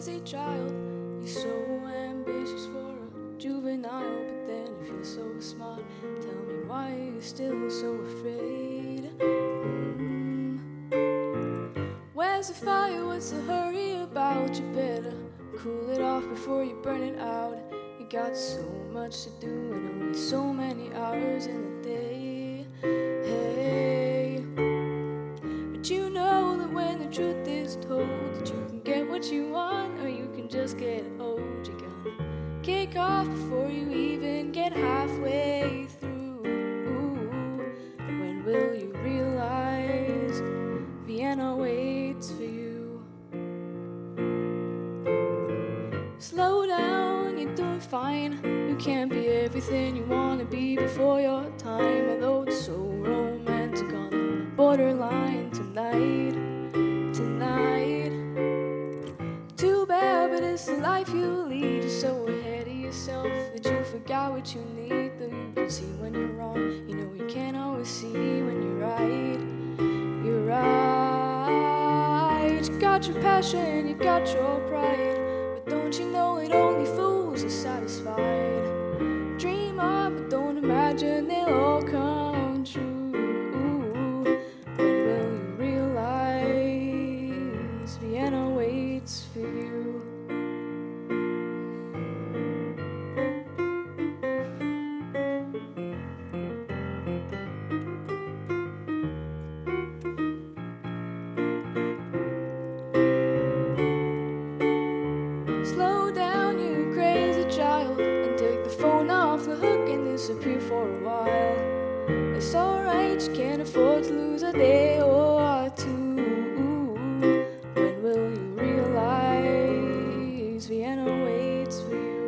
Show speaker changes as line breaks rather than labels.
crazy child. You're so ambitious for a juvenile, but then you feel so smart. Tell me why you're still so afraid. Mm. Where's the fire? What's the hurry about? You better cool it off before you burn it out. You got so much to do and only so many hours in the day. Kick off before you even get halfway through. When will you realize Vienna waits for you? Slow down, you're doing fine. You can't be everything you wanna be before your time. Although it's so romantic on the borderline tonight, tonight. It's the life you lead. You're so ahead of yourself that you forgot what you need. Though you can see when you're wrong, you know you can't always see when you're right. You're right. You got your passion, you got your pride. But don't you know it only fools are satisfied? Dream on, but don't imagine they'll all come disappear for a while. It's alright, you can't afford to lose a day or two. When will you realize Vienna waits for you?